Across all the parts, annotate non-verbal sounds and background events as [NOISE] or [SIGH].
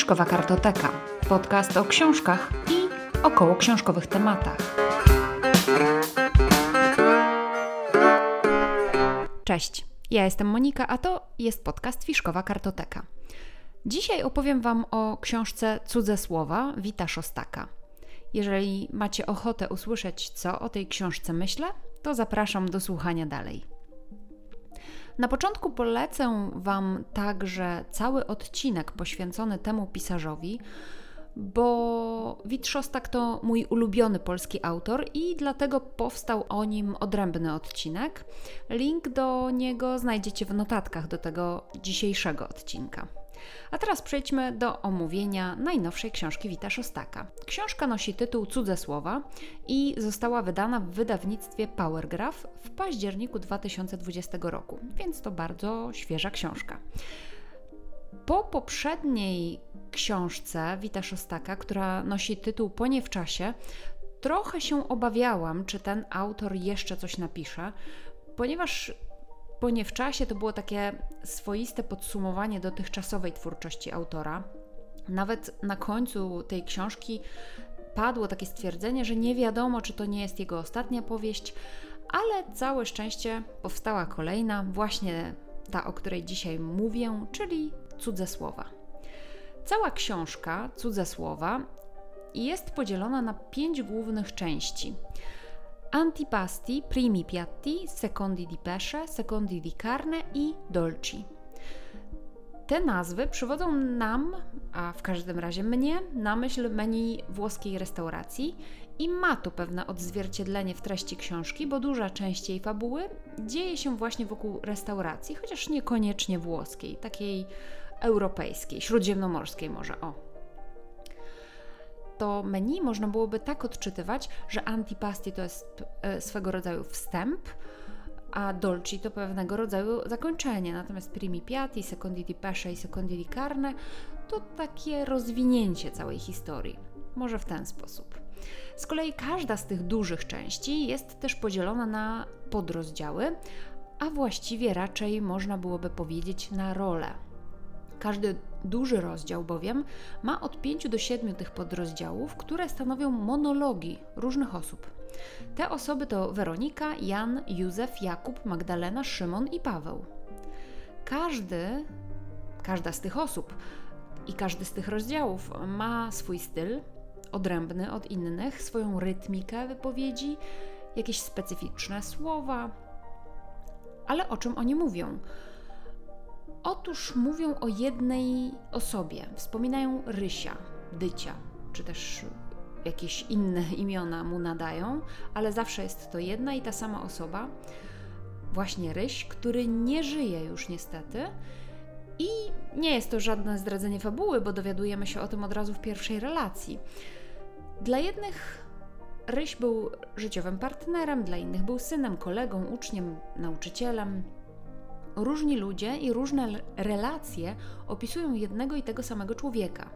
Fiszkowa Kartoteka. Podcast o książkach i około książkowych tematach. Cześć, ja jestem Monika, a to jest podcast Fiszkowa Kartoteka. Dzisiaj opowiem Wam o książce Cudze Słowa Wita Szostaka. Jeżeli macie ochotę usłyszeć, co o tej książce myślę, to zapraszam do słuchania dalej. Na początku polecę Wam także cały odcinek poświęcony temu pisarzowi, bo Wit Szostak to mój ulubiony polski autor i dlatego powstał o nim odrębny odcinek. Link do niego znajdziecie w notatkach do tego dzisiejszego odcinka. A teraz przejdźmy do omówienia najnowszej książki Wita Szostaka. Książka nosi tytuł Cudze Słowa i została wydana w wydawnictwie Powergraph w październiku 2020 roku, więc to bardzo świeża książka. Po poprzedniej książce Wita Szostaka, która nosi tytuł Po nie w czasie, trochę się obawiałam, czy ten autor jeszcze coś napisze, ponieważ po nie w czasie to było takie swoiste podsumowanie dotychczasowej twórczości autora. Nawet na końcu tej książki padło takie stwierdzenie, że nie wiadomo, czy to nie jest jego ostatnia powieść, ale całe szczęście powstała kolejna, właśnie ta, o której dzisiaj mówię, czyli Cudze Słowa. Cała książka Cudze Słowa jest podzielona na pięć głównych części. Antipasti, primi piatti, secondi di pesce, secondi di carne i dolci. Te nazwy przywodzą nam, a w każdym razie mnie, na myśl menu włoskiej restauracji i ma to pewne odzwierciedlenie w treści książki, bo duża część jej fabuły dzieje się właśnie wokół restauracji, chociaż niekoniecznie włoskiej, takiej europejskiej, śródziemnomorskiej może, o to menu można byłoby tak odczytywać, że antipasti to jest e, swego rodzaju wstęp, a dolci to pewnego rodzaju zakończenie. Natomiast primi piatti, secondi di pesce i secondi di carne to takie rozwinięcie całej historii. Może w ten sposób. Z kolei każda z tych dużych części jest też podzielona na podrozdziały, a właściwie raczej można byłoby powiedzieć na role. Każdy duży rozdział bowiem ma od 5 do 7 tych podrozdziałów, które stanowią monologi różnych osób. Te osoby to Weronika, Jan, Józef, Jakub, Magdalena, Szymon i Paweł. Każdy, każda z tych osób i każdy z tych rozdziałów ma swój styl, odrębny od innych, swoją rytmikę wypowiedzi, jakieś specyficzne słowa. Ale o czym oni mówią? Otóż mówią o jednej osobie, wspominają Rysia, Dycia, czy też jakieś inne [LAUGHS] imiona mu nadają, ale zawsze jest to jedna i ta sama osoba, właśnie Ryś, który nie żyje już niestety. I nie jest to żadne zdradzenie fabuły, bo dowiadujemy się o tym od razu w pierwszej relacji. Dla jednych Ryś był życiowym partnerem, dla innych był synem, kolegą, uczniem, nauczycielem, Różni ludzie i różne relacje opisują jednego i tego samego człowieka.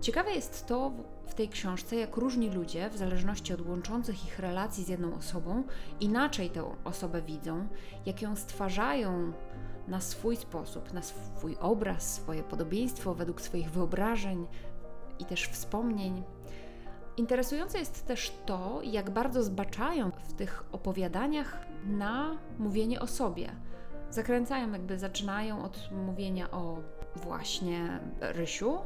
Ciekawe jest to w tej książce, jak różni ludzie, w zależności od łączących ich relacji z jedną osobą, inaczej tę osobę widzą, jak ją stwarzają na swój sposób, na swój obraz, swoje podobieństwo, według swoich wyobrażeń i też wspomnień. Interesujące jest też to, jak bardzo zbaczają w tych opowiadaniach na mówienie o sobie zakręcają, jakby zaczynają od mówienia o właśnie Rysiu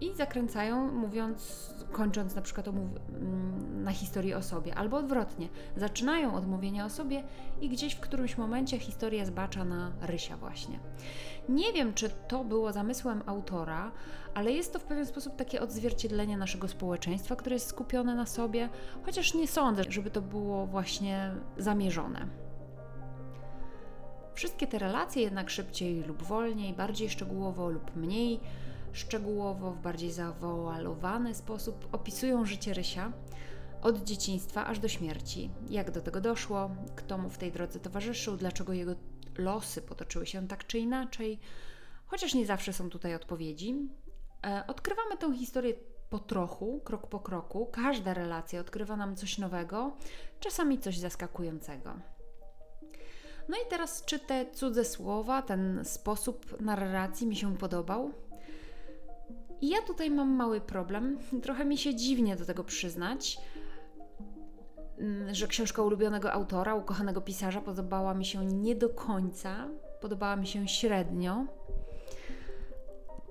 i zakręcają, mówiąc, kończąc na przykład mm, na historii o sobie, albo odwrotnie. Zaczynają od mówienia o sobie i gdzieś w którymś momencie historia zbacza na Rysia właśnie. Nie wiem, czy to było zamysłem autora, ale jest to w pewien sposób takie odzwierciedlenie naszego społeczeństwa, które jest skupione na sobie, chociaż nie sądzę, żeby to było właśnie zamierzone. Wszystkie te relacje jednak szybciej lub wolniej, bardziej szczegółowo lub mniej szczegółowo, w bardziej zawoalowany sposób opisują życie Rysia od dzieciństwa aż do śmierci. Jak do tego doszło, kto mu w tej drodze towarzyszył, dlaczego jego losy potoczyły się tak czy inaczej, chociaż nie zawsze są tutaj odpowiedzi. E, odkrywamy tę historię po trochu, krok po kroku. Każda relacja odkrywa nam coś nowego, czasami coś zaskakującego. No i teraz, czy te cudze słowa, ten sposób narracji mi się podobał? I ja tutaj mam mały problem. [LAUGHS] Trochę mi się dziwnie do tego przyznać, mm, że książka ulubionego autora, ukochanego pisarza podobała mi się nie do końca, podobała mi się średnio.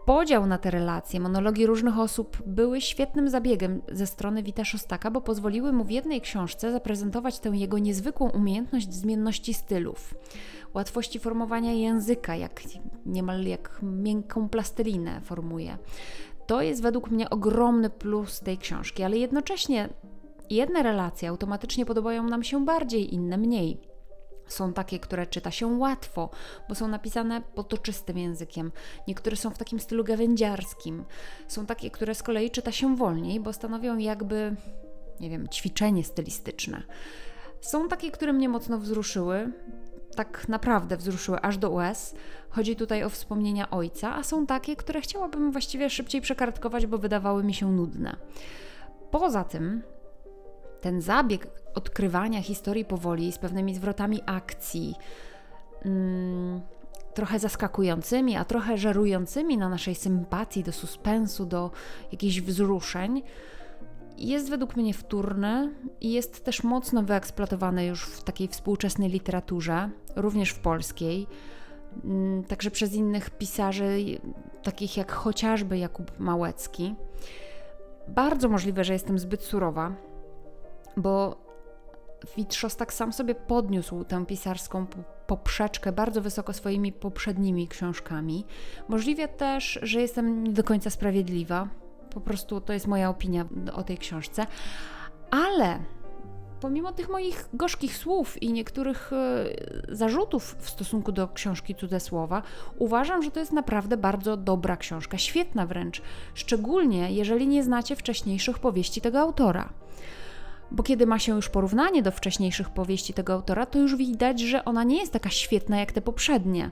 Podział na te relacje, monologi różnych osób były świetnym zabiegiem ze strony Wita Szostaka, bo pozwoliły mu w jednej książce zaprezentować tę jego niezwykłą umiejętność zmienności stylów, łatwości formowania języka, jak niemal jak miękką plastelinę formuje. To jest według mnie ogromny plus tej książki, ale jednocześnie jedne relacje automatycznie podobają nam się bardziej, inne mniej. Są takie, które czyta się łatwo, bo są napisane potoczystym językiem. Niektóre są w takim stylu gawędziarskim. Są takie, które z kolei czyta się wolniej, bo stanowią jakby, nie wiem, ćwiczenie stylistyczne. Są takie, które mnie mocno wzruszyły, tak naprawdę wzruszyły aż do łez. Chodzi tutaj o wspomnienia ojca, a są takie, które chciałabym właściwie szybciej przekartkować, bo wydawały mi się nudne. Poza tym, ten zabieg odkrywania historii powoli z pewnymi zwrotami akcji, mm, trochę zaskakującymi, a trochę żerującymi na naszej sympatii do suspensu, do jakichś wzruszeń, jest według mnie wtórny i jest też mocno wyeksploatowany już w takiej współczesnej literaturze, również w polskiej, mm, także przez innych pisarzy, takich jak chociażby Jakub Małecki. Bardzo możliwe, że jestem zbyt surowa, bo Witrzostak sam sobie podniósł tę pisarską poprzeczkę bardzo wysoko swoimi poprzednimi książkami. Możliwe też, że jestem nie do końca sprawiedliwa. Po prostu to jest moja opinia o tej książce. Ale pomimo tych moich gorzkich słów i niektórych e, zarzutów w stosunku do książki Cudze Słowa, uważam, że to jest naprawdę bardzo dobra książka, świetna wręcz, szczególnie jeżeli nie znacie wcześniejszych powieści tego autora bo kiedy ma się już porównanie do wcześniejszych powieści tego autora, to już widać, że ona nie jest taka świetna jak te poprzednie.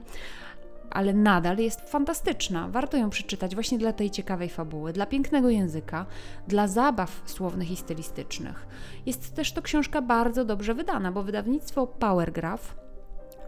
Ale nadal jest fantastyczna. Warto ją przeczytać właśnie dla tej ciekawej fabuły, dla pięknego języka, dla zabaw słownych i stylistycznych. Jest też to książka bardzo dobrze wydana, bo wydawnictwo Powergraph,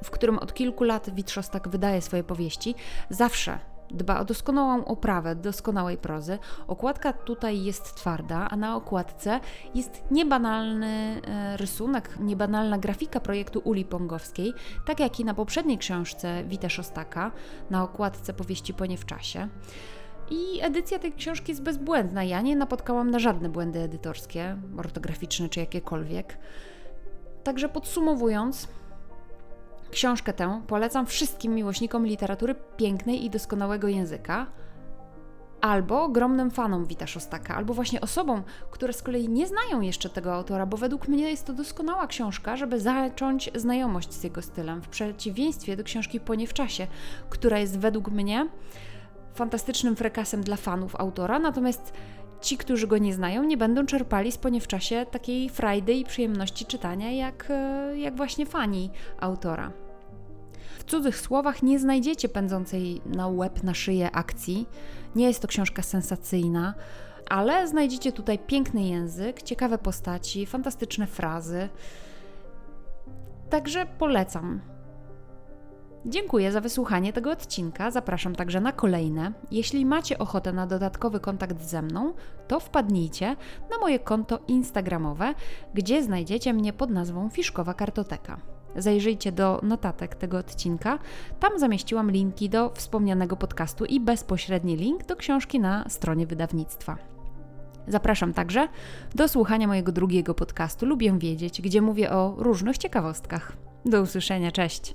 w którym od kilku lat Witrzostak wydaje swoje powieści, zawsze Dba o doskonałą oprawę, doskonałej prozy. Okładka tutaj jest twarda, a na okładce jest niebanalny e, rysunek, niebanalna grafika projektu Uli Pongowskiej, tak jak i na poprzedniej książce Wita Szostaka, na okładce powieści Po nie w czasie. I edycja tej książki jest bezbłędna. Ja nie napotkałam na żadne błędy edytorskie, ortograficzne czy jakiekolwiek. Także podsumowując, Książkę tę polecam wszystkim miłośnikom literatury pięknej i doskonałego języka, albo ogromnym fanom Wita Szostaka, albo właśnie osobom, które z kolei nie znają jeszcze tego autora, bo według mnie jest to doskonała książka, żeby zacząć znajomość z jego stylem, w przeciwieństwie do książki Płonie w czasie, która jest według mnie fantastycznym frekasem dla fanów autora, natomiast ci, którzy go nie znają, nie będą czerpali z w czasie takiej frajdy i przyjemności czytania, jak, e, jak właśnie fani autora. W cudzych słowach nie znajdziecie pędzącej na łeb, na szyję akcji. Nie jest to książka sensacyjna, ale znajdziecie tutaj piękny język, ciekawe postaci, fantastyczne frazy. Także polecam. Dziękuję za wysłuchanie tego odcinka. Zapraszam także na kolejne. Jeśli macie ochotę na dodatkowy kontakt ze mną, to wpadnijcie na moje konto Instagramowe, gdzie znajdziecie mnie pod nazwą Fiszkowa Kartoteka. Zajrzyjcie do notatek tego odcinka. Tam zamieściłam linki do wspomnianego podcastu i bezpośredni link do książki na stronie wydawnictwa. Zapraszam także do słuchania mojego drugiego podcastu Lubię Wiedzieć, gdzie mówię o różnych ciekawostkach. Do usłyszenia, cześć!